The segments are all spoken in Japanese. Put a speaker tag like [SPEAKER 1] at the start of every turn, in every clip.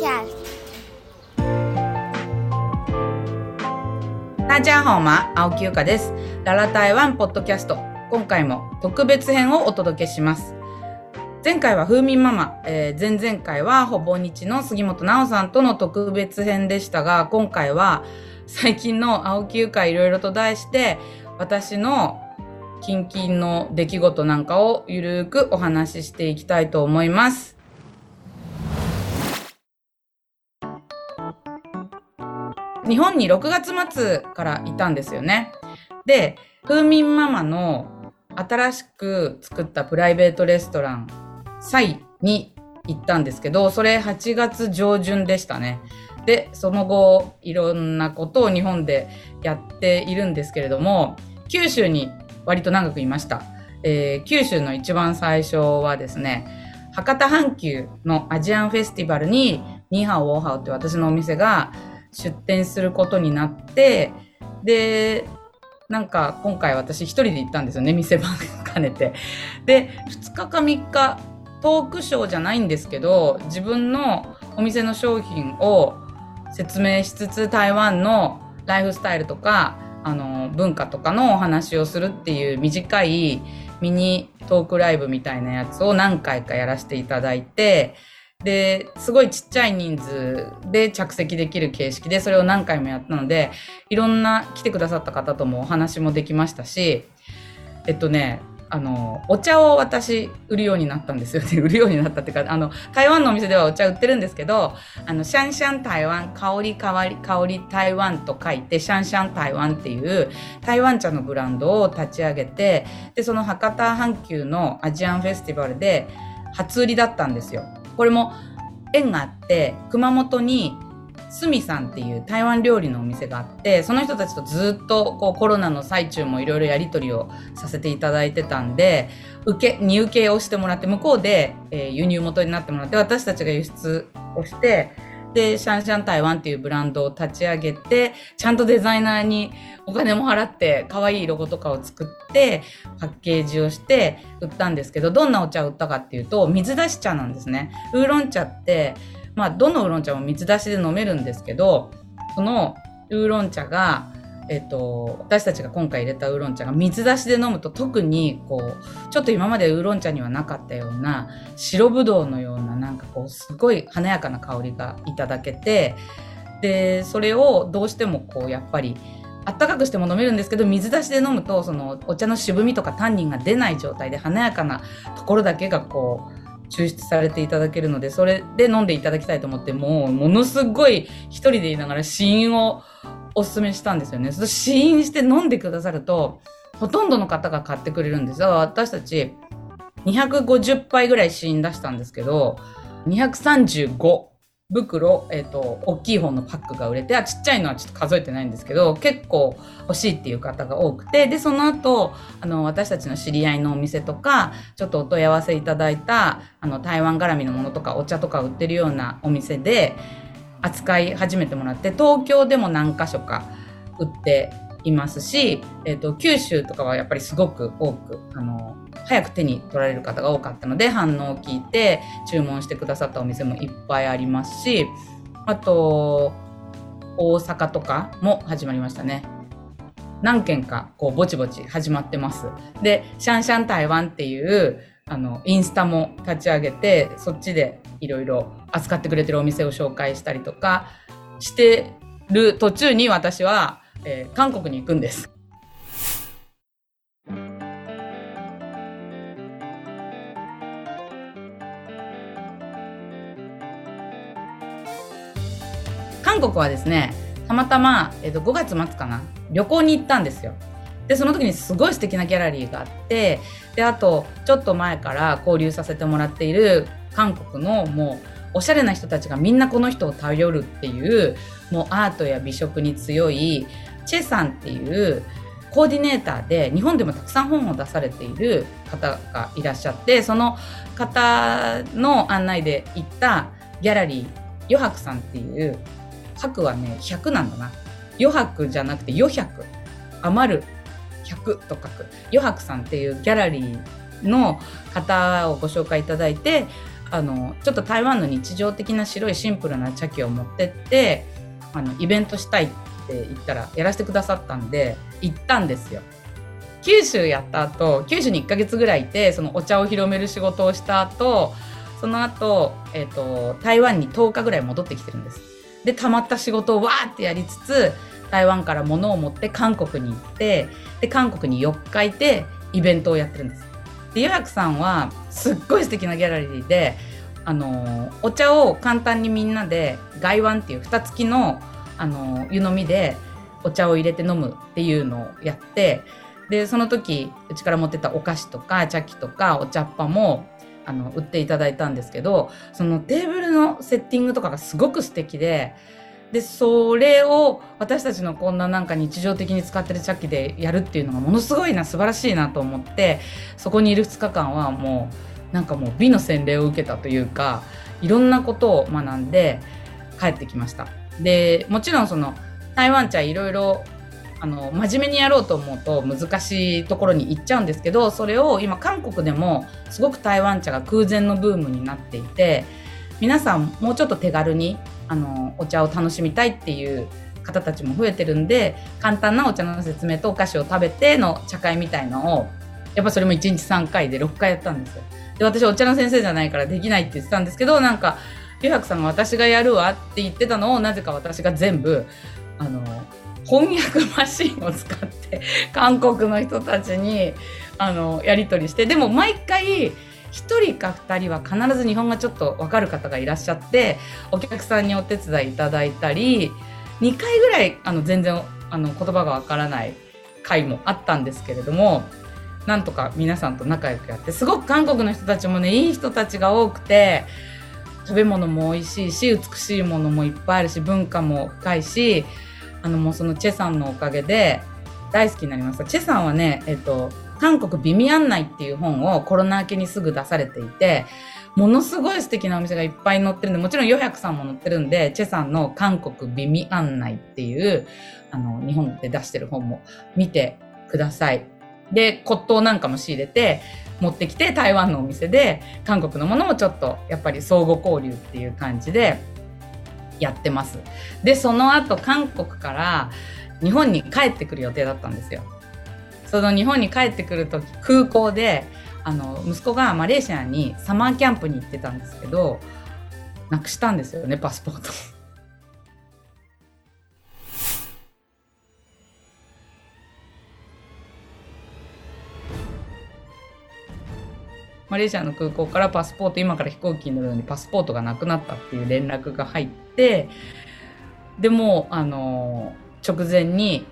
[SPEAKER 1] Podcast，
[SPEAKER 2] 大家好吗青木優香です。ララ台湾ポッドキャスト。今回も特別編をお届けします。前回は風民ママ、えー前々回はほぼ日の杉本直さんとの特別編でしたが今回は最近の青木優香いろいろと題して私の近々の出来事なんかをゆるーくお話ししていきたいと思います。日本に6月末からいたんですよね。で、風民ママの新しく作ったプライベートレストラン、サイに行ったんですけど、それ8月上旬でしたね。で、その後、いろんなことを日本でやっているんですけれども、九州に割と長くいました。えー九州の一番最初はですね、博多阪急のアジアンフェスティバルにニーハオウォーハオって私のお店が出店することになってでなんか今回私一人で行ったんですよね店番兼ねて。で2日か3日トークショーじゃないんですけど自分のお店の商品を説明しつつ台湾のライフスタイルとかあの文化とかのお話をするっていう短いミニトークライブみたいなやつを何回かやらせていただいてですごいちっちゃい人数で着席できる形式でそれを何回もやったのでいろんな来てくださった方ともお話もできましたしえっとねあのお茶を私売るようになったんですよね 売るようになったっていうかあの台湾のお店ではお茶売ってるんですけどあのシャンシャン台湾香り香り香り台湾と書いてシャンシャン台湾っていう台湾茶のブランドを立ち上げてでその博多阪急のアジアンフェスティバルで初売りだったんですよ。これも縁があって熊本にスミさんっていう台湾料理のお店があってその人たちとずっとこうコロナの最中もいろいろやり取りをさせていただいてたんで受け荷受けをしてもらって向こうで、えー輸入元になってもらって私たちが輸出をしてでシャンシャン台湾っていうブランドを立ち上げてちゃんとデザイナーにお金も払って可愛いロゴとかを作ってパッケージをして売ったんですけどどんなお茶を売ったかっていうと水出し茶なんですね。ウーロン茶ってまあどのウーロン茶も水出しで飲めるんですけどそのウーロン茶がえっと、私たちが今回入れたウーロン茶が水出しで飲むと特にこうちょっと今までウーロン茶にはなかったような白ぶどうのようななんかこうすごい華やかな香りがいただけてでそれをどうしてもこうやっぱりあったかくしても飲めるんですけど水出しで飲むとそのお茶の渋みとかタンニンが出ない状態で華やかなところだけがこう抽出されていただけるのでそれで飲んでいただきたいと思ってもうものすごい一人でいながら試飲をおすすめしたんですよね。その試飲して飲んでくださるとほとんどの方が買ってくれるんですよ。私たち250杯ぐらい試飲出したんですけど235袋、えっと大きい方のパックが売れてあちっちゃいのはちょっと数えてないんですけど結構欲しいっていう方が多くてでその後あの私たちの知り合いのお店とかちょっとお問い合わせいただいたあの台湾絡みのものとかお茶とか売ってるようなお店で扱い始めてもらって東京でも何箇所か売っていますし、えっと九州とかはやっぱりすごく多くあの早く手に取られる方が多かったので反応を聞いて注文してくださったお店もいっぱいありますしあと大阪とかも始まりましたね。何件かこうぼちぼち始まってます。で、シャンシャン台湾っていうあのインスタも立ち上げてそっちでいろいろ扱ってくれてるお店を紹介したりとかしてる途中に私は、えー韓国に行くんです。韓国はですねたまたま、えっと5月末かな旅行に行ったんですよ。でその時にすごい素敵なギャラリーがあってであとちょっと前から交流させてもらっている韓国のもうおしゃれな人たちがみんなこの人を頼るっていうもうアートや美食に強いチェさんっていうコーディネーターで日本でもたくさん本を出されている方がいらっしゃってその方の案内で行ったギャラリー余白さんっていう白はね100なんだな余白じゃなくて余百余る100と書く余白さんっていうギャラリーの方をご紹介いただいてあのちょっと台湾の日常的な白いシンプルな茶器を持ってってあのイベントしたいって言ったらやらせてくださったんで行ったんですよ。九州やった後九州に1ヶ月ぐらいいてそのお茶を広める仕事をした後その後、えーと、台湾に10日ぐらい戻ってきてるんです。でたまった仕事をわーってやりつつ台湾から物を持って韓国に行ってで韓国に4日いてイベントをやってるんです。で予約さんはすっごい素敵なギャラリーであのお茶を簡単にみんなで外湾っていう蓋付きのあの湯飲みでお茶を入れて飲むっていうのをやってでその時うちから持ってたお菓子とか茶器とかお茶っ葉もあの売っていただいたんですけどそのテーブルのセッティングとかがすごく素敵ででそれを私たちのこんななんか日常的に使ってる茶器でやるっていうのがものすごいな素晴らしいなと思ってそこにいる2日間はもうなんかもう美の洗礼を受けたというかいろんなことを学んで帰ってきました。でもちろんその台湾茶いろいろあの真面目にやろうと思うと難しいところに行っちゃうんですけどそれを今韓国でもすごく台湾茶が空前のブームになっていて皆さんもうちょっと手軽にあのお茶を楽しみたいっていう方たちも増えてるんで簡単なお茶の説明とお菓子を食べての茶会みたいのをやっぱそれも1日3回で6回やったんですよ。で私お茶の先生じゃないからできないって言ってたんですけどなんか湯白さんが私がやるわって言ってたのをなぜか私が全部あの翻訳マシンを使って韓国の人たちにあのやり取りしてでも毎回1人か2人は必ず日本がちょっと分かる方がいらっしゃってお客さんにお手伝いいただいたり2回ぐらいあの全然あの言葉が分からない回もあったんですけれどもなんとか皆さんと仲良くやってすごく韓国の人たちもねいい人たちが多くて食べ物も美味しいし美しいものもいっぱいあるし文化も深いしあのもうそのチェさんのおかげで大好きになりました。チェさんはね、えっと、韓国美味案内っていう本をコロナ明けにすぐ出されていて、ものすごい素敵なお店がいっぱい載ってるんで、もちろん予約さんも載ってるんで、チェさんの韓国美味案内っていう、あの、日本で出してる本も見てください。で、骨董なんかも仕入れて、持ってきて台湾のお店で、韓国のものもちょっと、やっぱり相互交流っていう感じで、やってます。で、その後韓国から日本に帰ってくる予定だったんですよ。その日本に帰ってくる時空港であの息子がマレーシアにサマーキャンプに行ってたんですけどなくしたんですよねパスポート。マレーシアの空港からパスポート今から飛行機に乗るのにパスポートがなくなったっていう連絡が入ってでもあの直前に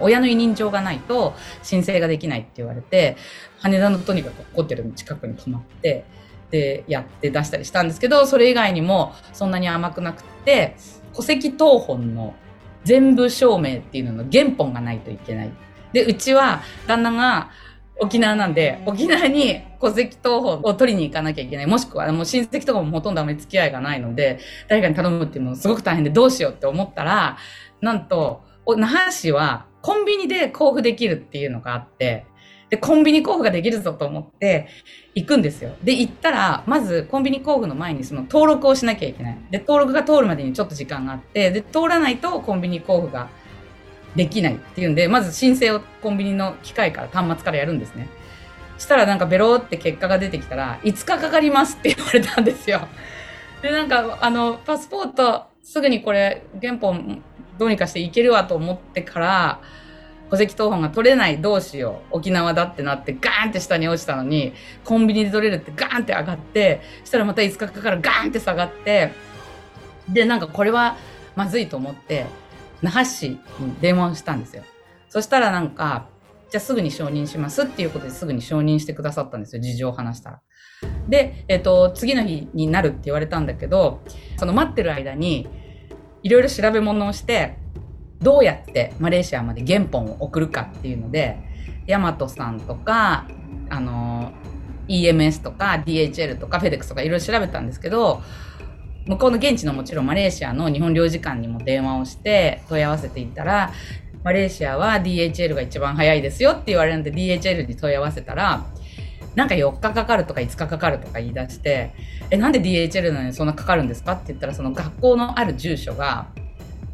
[SPEAKER 2] 親の委任状がないと申請ができないって言われて羽田のとにかくホテルの近くに泊まってでやって出したりしたんですけどそれ以外にもそんなに甘くなくって戸籍謄本の全部証明っていうのの原本がないといけない。でうちは旦那が沖縄なんで、沖縄に戸籍謄本を取りに行かなきゃいけない。もしくは、もう親戚とかもほとんどあまり付き合いがないので、誰かに頼むっていうのもすごく大変でどうしようって思ったら、なんと、那覇市はコンビニで交付できるっていうのがあって、で、コンビニ交付ができるぞと思って行くんですよ。で、行ったら、まずコンビニ交付の前にその登録をしなきゃいけない。で、登録が通るまでにちょっと時間があって、で、通らないとコンビニ交付ができないっていうんで、まず申請をコンビニの機械から端末からやるんですね。したらなんかベローって結果が出てきたら、5日かかりますって言われたんですよ。で、なんか、あの、パスポート、すぐにこれ、原本どうにかしていけるわと思ってから、戸籍謄本が取れないどうしよう沖縄だってなってガーンって下に落ちたのにコンビニで取れるってガーンって上がってしたらまた5日かからガーンって下がってでなんかこれはまずいと思って那覇市に電話したんですよ。そしたらなんか、じゃあすぐに承認しますっていうことですぐに承認してくださったんですよ。事情を話したら。で、えっと、次の日になるって言われたんだけどその待ってる間にいろいろ調べ物をしてどうやってマレーシアまで原本を送るかっていうのでヤマトさんとかあの EMS とか DHL とか FedEx とかいろいろ調べたんですけど向こうの現地のもちろんマレーシアの日本領事館にも電話をして問い合わせていったらマレーシアは DHL が一番早いですよって言われるんで DHL に問い合わせたらなんか4日かかるとか5日かかるとか言い出してえなんで DHL なのにそんなかかるんですかって言ったらその学校のある住所が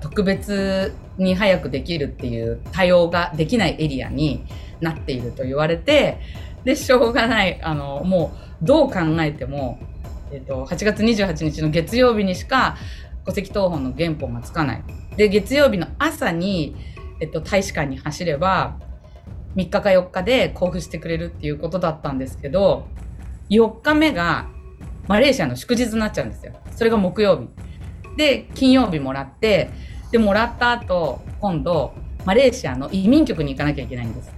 [SPEAKER 2] 特別に早くできるっていう対応ができないエリアになっていると言われてでしょうがないあのもうどう考えても、えっと、8月28日の月曜日にしか戸籍謄本の原本がつかない。で月曜日の朝に、えっと、大使館に走れば3日か4日で交付してくれるっていうことだったんですけど4日目がマレーシアの祝日になっちゃうんですよ。それが木曜日。で金曜日もらってでもらった後今度マレーシアの移民局に行かなきゃいけないんです。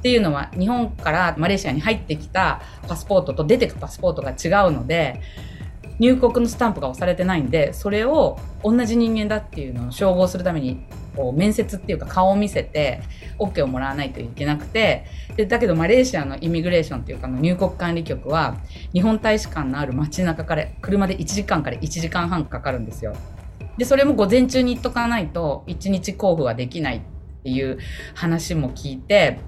[SPEAKER 2] っていうのは日本からマレーシアに入ってきたパスポートと出てくパスポートが違うので入国のスタンプが押されてないんでそれを同じ人間だっていうのを照合するためにこう面接っていうか顔を見せて OK をもらわないといけなくてでだけどマレーシアのイミグレーションっていうかの入国管理局は日本大使館のある街中から車で1時間から1時間半かかるんですよ。でそれも午前中に行っとかないと1日交付はできないっていう話も聞いて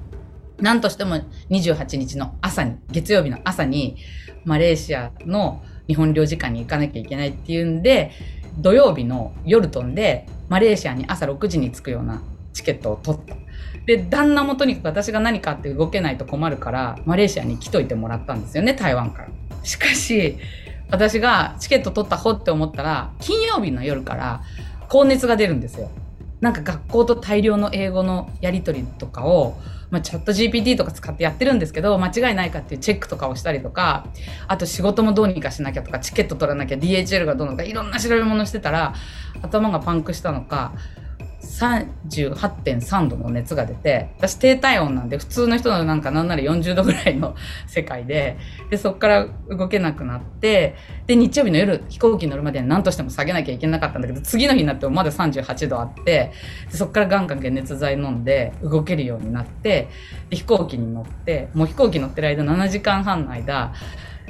[SPEAKER 2] 何としても28日の朝に、月曜日の朝に、マレーシアの日本領事館に行かなきゃいけないっていうんで、土曜日の夜飛んで、マレーシアに朝6時に着くようなチケットを取った。で、旦那もとにかく私が何かって動けないと困るから、マレーシアに来といてもらったんですよね、台湾から。しかし、私がチケット取ったほって思ったら、金曜日の夜から高熱が出るんですよ。なんか学校と大量の英語のやり取りとかをまあ、チャット GPT とか使ってやってるんですけど間違いないかっていうチェックとかをしたりとかあと仕事もどうにかしなきゃとかチケット取らなきゃ DHL がどうのかいろんな調べ物してたら頭がパンクしたのか38.3度の熱が出て私低体温なんで普通の人のなんかなんなら40度ぐらいの世界ででそこから動けなくなってで日曜日の夜飛行機に乗るまでに何としても下げなきゃいけなかったんだけど次の日になってもまだ38度あってでそこからガンガン解熱剤飲んで動けるようになってで飛行機に乗ってもう飛行機乗ってる間7時間半の間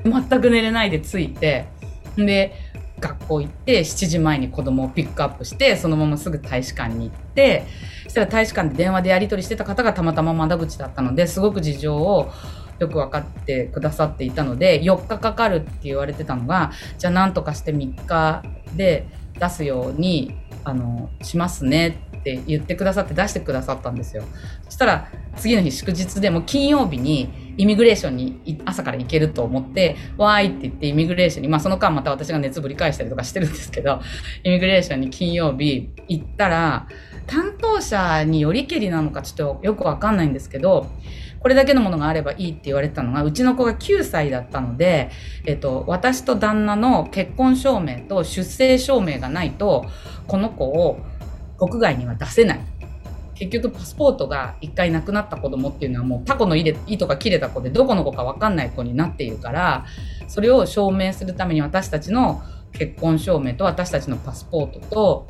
[SPEAKER 2] 全く寝れないで着いてで学校行って7時前に子供をピックアップしてそのまますぐ大使館に行ってそしたら大使館で電話でやり取りしてた方がたまたま窓口だったのですごく事情をよく分かってくださっていたので4日かかるって言われてたのがじゃあ何とかして3日で出すようにあのしますねって言ってくださって出してくださったんですよ。そしたら次の日祝日でも金曜日にイミグレーションに朝から行けると思って、わーいって言ってイミグレーションに、まあその間また私が熱ぶり返したりとかしてるんですけど、イミグレーションに金曜日行ったら、担当者によりけりなのかちょっとよくわかんないんですけど、これだけのものがあればいいって言われたのが、うちの子が9歳だったので、えっと、私と旦那の結婚証明と出生証明がないと、この子を国外には出せない。結局パスポートが1回なくなった子供っていうのはもうタコの糸が切れた子でどこの子か分かんない子になっているからそれを証明するために私たちの結婚証明と私たちのパスポートと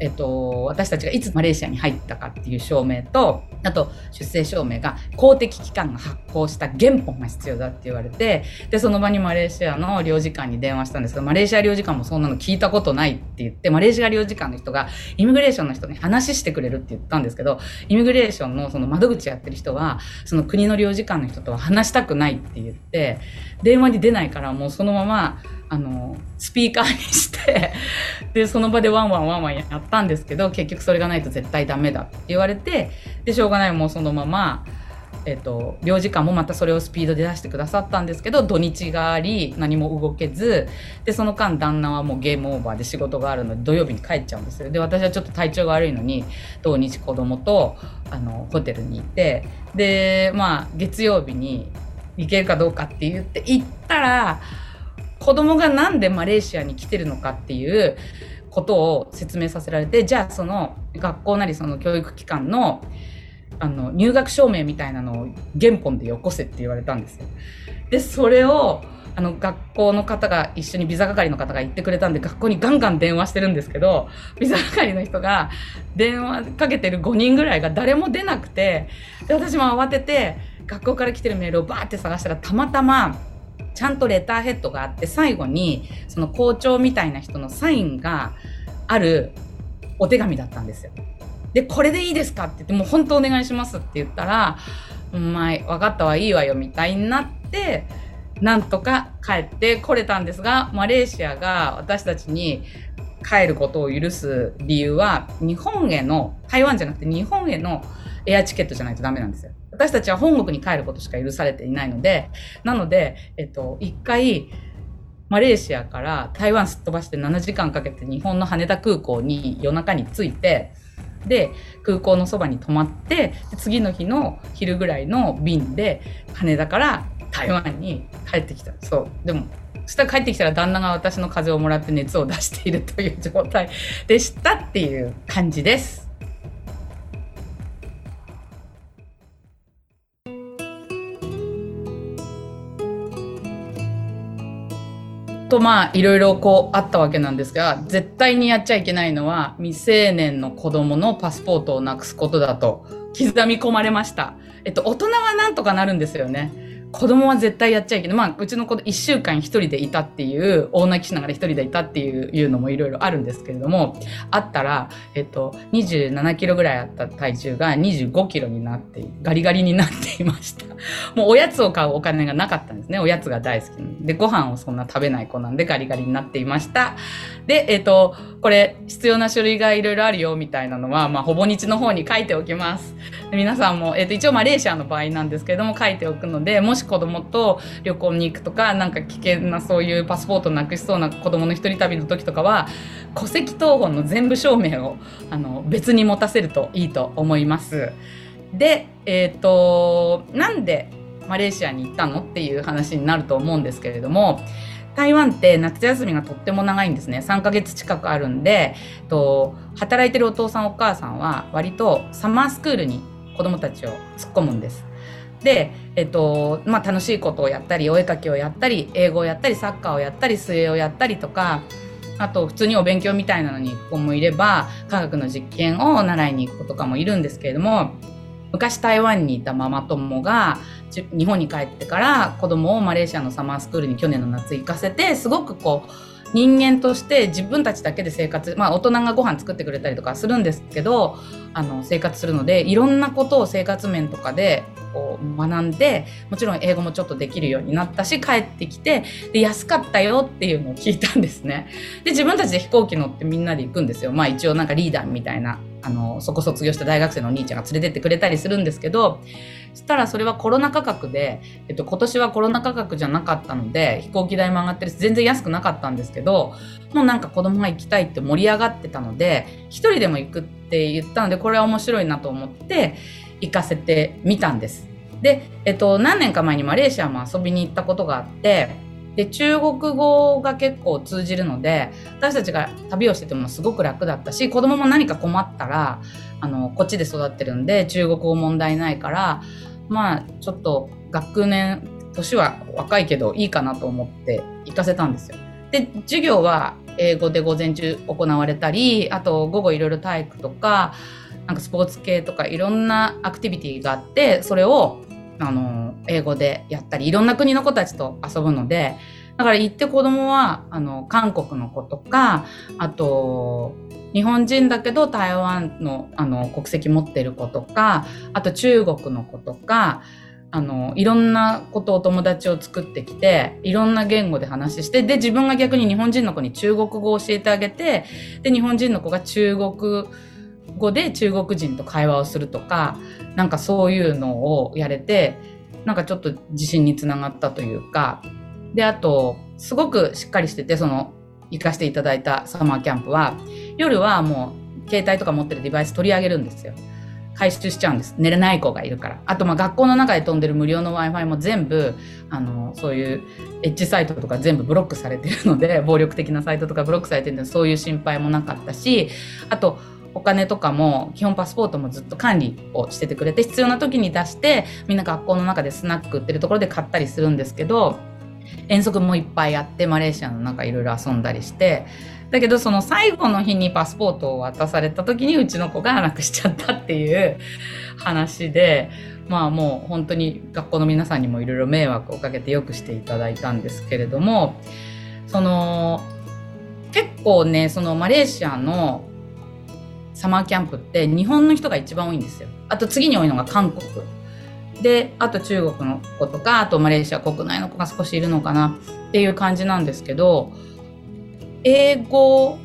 [SPEAKER 2] えっと、私たちがいつマレーシアに入ったかっていう証明と、あと出生証明が公的機関が発行した原本が必要だって言われて、で、その場にマレーシアの領事館に電話したんですけど、マレーシア領事館もそんなの聞いたことないって言って、マレーシア領事館の人がイミグレーションの人に話してくれるって言ったんですけど、イミグレーションのその窓口やってる人は、その国の領事館の人とは話したくないって言って、電話に出ないからもうそのまま、あの、スピーカーにしてで、その場でワンワンワンワンやったんですけど、結局それがないと絶対ダメだって言われて、で、しょうがないもうそのまま、えっと、領事館もまたそれをスピードで出してくださったんですけど、土日があり、何も動けず、で、その間旦那はもうゲームオーバーで仕事があるので土曜日に帰っちゃうんですよ。で、私はちょっと体調が悪いのに、土日子供と、あの、ホテルにいて、で、まあ、月曜日に行けるかどうかって言って行ったら、子供がなんでマレーシアに来てるのかっていうことを説明させられてじゃあその学校なりその教育機関のあの入学証明みたいなのを原本でよこせって言われたんですよ。でそれをあの学校の方が一緒にビザ係の方が行ってくれたんで学校にガンガン電話してるんですけどビザ係の人が電話かけてる5人ぐらいが誰も出なくてで私も慌てて学校から来てるメールをバーって探したらたまたまちゃんとレターヘッドがあって最後にその校長みたいな人のサインがあるお手紙だったんですよ。でこれでいいですかって言ってもう本当お願いしますって言ったら「お前分かったはいいわよ」みたいになってなんとか帰ってこれたんですがマレーシアが私たちに帰ることを許す理由は日本への台湾じゃなくて日本へのエアチケットじゃないとダメなんですよ。私たちは本国に帰ることしか許されていないのでなので、えっと、一回マレーシアから台湾すっ飛ばして7時間かけて日本の羽田空港に夜中に着いてで空港のそばに泊まって次の日の昼ぐらいの便で羽田から台湾に帰ってきたそうでもそした帰ってきたら旦那が私の風邪をもらって熱を出しているという状態でしたっていう感じです。とまあいろいろこうあったわけなんですが絶対にやっちゃいけないのは未成年の子供のパスポートをなくすことだと刻み込まれました。えっと大人はなんとかなるんですよね。子供は絶対やっちゃいけない。まあ、うちの子1週間1人でいたっていう、大泣きしながら1人でいたっていうのもいろいろあるんですけれども、あったら、えっと、27キロぐらいあった体重が25キロになって、ガリガリになっていました。もうおやつを買うお金がなかったんですね。おやつが大好きで、ご飯をそんな食べない子なんでガリガリになっていました。で、えっと、これ、必要な書類がいろいろあるよみたいなのは、まあ、ほぼ日の方に書いておきます。皆さんも、えっと、一応マレーシアの場合なんですけれども、書いておくので、もしし子供と旅行に行くとかなんか危険なそういうパスポートなくしそうな子供の一人旅の時とかは戸籍謄本の全部証明をあの別に持たせるといいと思います。で、えっ、ー、となんでマレーシアに行ったのっていう話になると思うんですけれども台湾って夏休みがとっても長いんですね。3ヶ月近くあるんでと働いてるお父さんお母さんは割とサマースクールに子供たちを突っ込むんですで、えっとまあ、楽しいことをやったりお絵かきをやったり英語をやったりサッカーをやったり水泳をやったりとかあと普通にお勉強みたいなのに行く子もいれば科学の実験を習いに行く子とかもいるんですけれども昔台湾にいたママ友が日本に帰ってから子供をマレーシアのサマースクールに去年の夏行かせてすごくこう人間として自分たちだけで生活まあ大人がご飯作ってくれたりとかするんですけどあの生活するのでいろんなことを生活面とかでこう学んでもちろん英語もちょっとできるようになったし帰ってきてで安かったよっていうのを聞いたんですね。で自分たちで飛行機乗ってみんなで行くんですよ。まあ一応なんかリーダーみたいなあのそこ卒業した大学生のお兄ちゃんが連れてってくれたりするんですけどそしたらそれはコロナ価格で、えっと、今年はコロナ価格じゃなかったので飛行機代も上がってるし全然安くなかったんですけどもうなんか子供が行きたいって盛り上がってたので1人でも行くって言ったのでこれは面白いなと思って行かせてみたんです。で、えっと、何年か前にマレーシアも遊びに行ったことがあってで中国語が結構通じるので私たちが旅をしててもすごく楽だったし子供も何か困ったらあのこっちで育ってるんで中国語問題ないからまあちょっと学年年は若いけどいいかなと思って行かせたんですよ。で授業は英語で午前中行われたりあと午後いろいろ体育とかなんかスポーツ系とかいろんなアクティビティがあってそれをあの英語でやったりいろんな国の子たちと遊ぶのでだから行って子供はあの韓国の子とかあと日本人だけど台湾のあの国籍持ってる子とかあと中国の子とかあのいろんなことお友達を作ってきていろんな言語で話してで自分が逆に日本人の子に中国語を教えてあげてで日本人の子が中国語で中国人と会話をするとかなんかそういうのをやれてなんかちょっと自信につながったというかであとすごくしっかりしててその行かせていただいたサマーキャンプは夜はもう携帯とか持ってるデバイス取り上げるんですよ。回収しちゃうんです寝れない子がいるからあとまあ学校の中で飛んでる無料の w i f i も全部あのそういうエッジサイトとか全部ブロックされてるので暴力的なサイトとかブロックされてるのでそういう心配もなかったしあとお金とかも基本パスポートもずっと管理をしててくれて必要な時に出してみんな学校の中でスナック売ってるところで買ったりするんですけど遠足もいっぱいあってマレーシアの中いろいろ遊んだりしてだけどその最後の日にパスポートを渡された時にうちの子がなくしちゃったっていう話でまあもう本当に学校の皆さんにもいろいろ迷惑をかけてよくしていただいたんですけれどもその結構ねそのマレーシアのサマーキャンプって日本の人が一番多いんですよ。あと次に多いのが韓国。で、あと中国の子とか、あとマレーシア国内の子が少しいるのかなっていう感じなんですけど、英語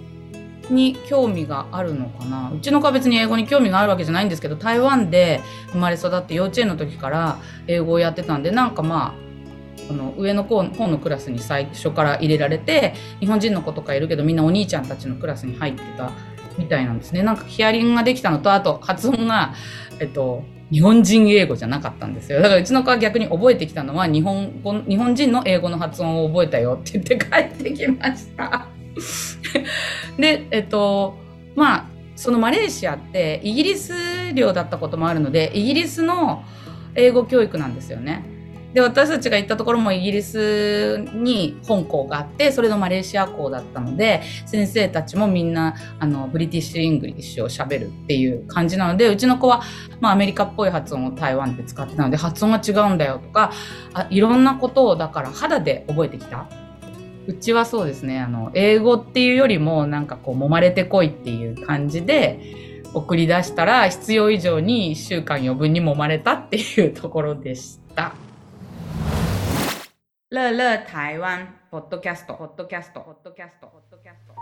[SPEAKER 2] に興味があるのかな？うちの子は別に英語に興味があるわけじゃないんですけど台湾で生まれ育って幼稚園の時から英語をやってたんでなんかまあこの上の方のクラスに最初から入れられて日本人の子とかいるけどみんなお兄ちゃんたちのクラスに入ってたみたいなんですね。なんかヒアリングができたのとあと発音がえっと日本人英語じゃなかったんですよ。だからうちの子は逆に覚えてきたのは日本語日本人の英語の発音を覚えたよって言って帰ってきました。でえっとまあそのマレーシアってイギリス領だったこともあるのでイギリスの英語教育なんですよね。で私たちが行ったところもイギリスに本校があってそれのマレーシア校だったので先生たちもみんなあの British English をしゃべるっていう感じなのでうちの子は、まあ、アメリカっぽい発音を台湾で使ってたので発音が違うんだよとかあいろんなことをだから肌で覚えてきた？うちはそうですねあの英語っていうよりもなんかこう揉まれてこいっていう感じで送り出したら必要以上に1週間余分に揉まれたっていうところでした。乐乐台湾ポッドキャストポッドキャストポッドキャストポッドキャスト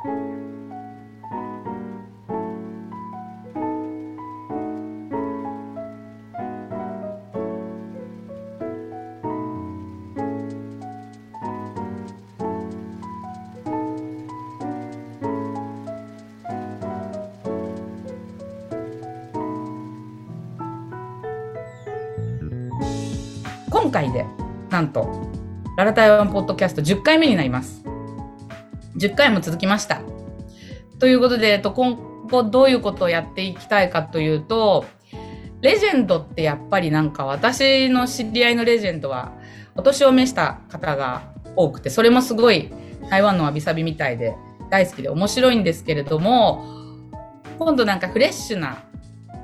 [SPEAKER 2] 今回でなんとララ台湾ポッドキャスト10回目になります。10回も続きました。ということで、えっと、今後どういうことをやっていきたいかというと、レジェンドってやっぱりなんか私の知り合いのレジェンドはお年を召した方が多くて、それもすごい台湾のわびさびみたいで大好きで面白いんですけれども、今度なんかフレッシュな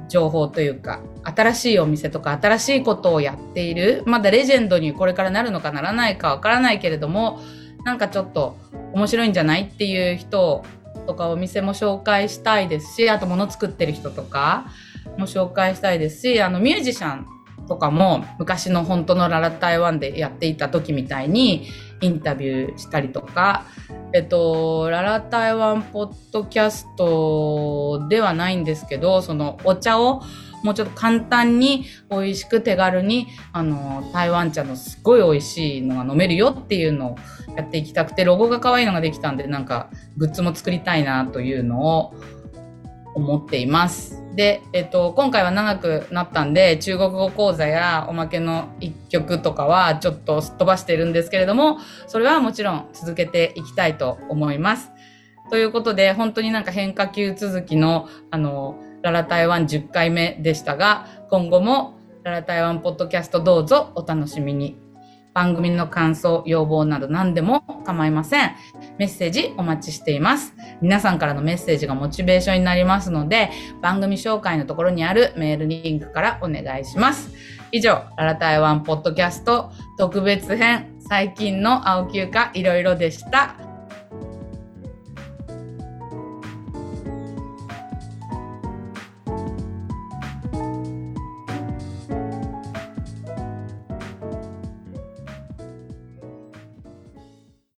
[SPEAKER 2] 情報というか新しいお店とか新しいことをやっているまだレジェンドにこれからなるのかならないかわからないけれどもなんかちょっと面白いんじゃないっていう人とかお店も紹介したいですしあと物作ってる人とかも紹介したいですしあのミュージシャンとかも昔の本当のララ台湾でやっていた時みたいにインタビューしたりとかえっと、ララ台湾ポッドキャストではないんですけど、そのお茶をもうちょっと簡単に美味しく手軽にあの台湾茶のすっごい美味しいのが飲めるよっていうのをやっていきたくてロゴが可愛いのができたんでなんかグッズも作りたいなというのを思っています。で、えっと、今回は長くなったんで中国語講座やおまけの一曲とかはちょっとすっ飛ばしてるんですけれどもそれはもちろん続けていきたいと思います。ということで本当になんか変化球続きのあのララ台湾10回目でしたが今後もララ台湾ポッドキャストどうぞお楽しみに。番組の感想、要望など何でも構いません。メッセージお待ちしています。皆さんからのメッセージがモチベーションになりますので、番組紹介のところにあるメールリンクからお願いします。以上、ララ台湾ポッドキャスト特別編、最近の青休暇いろいろでした。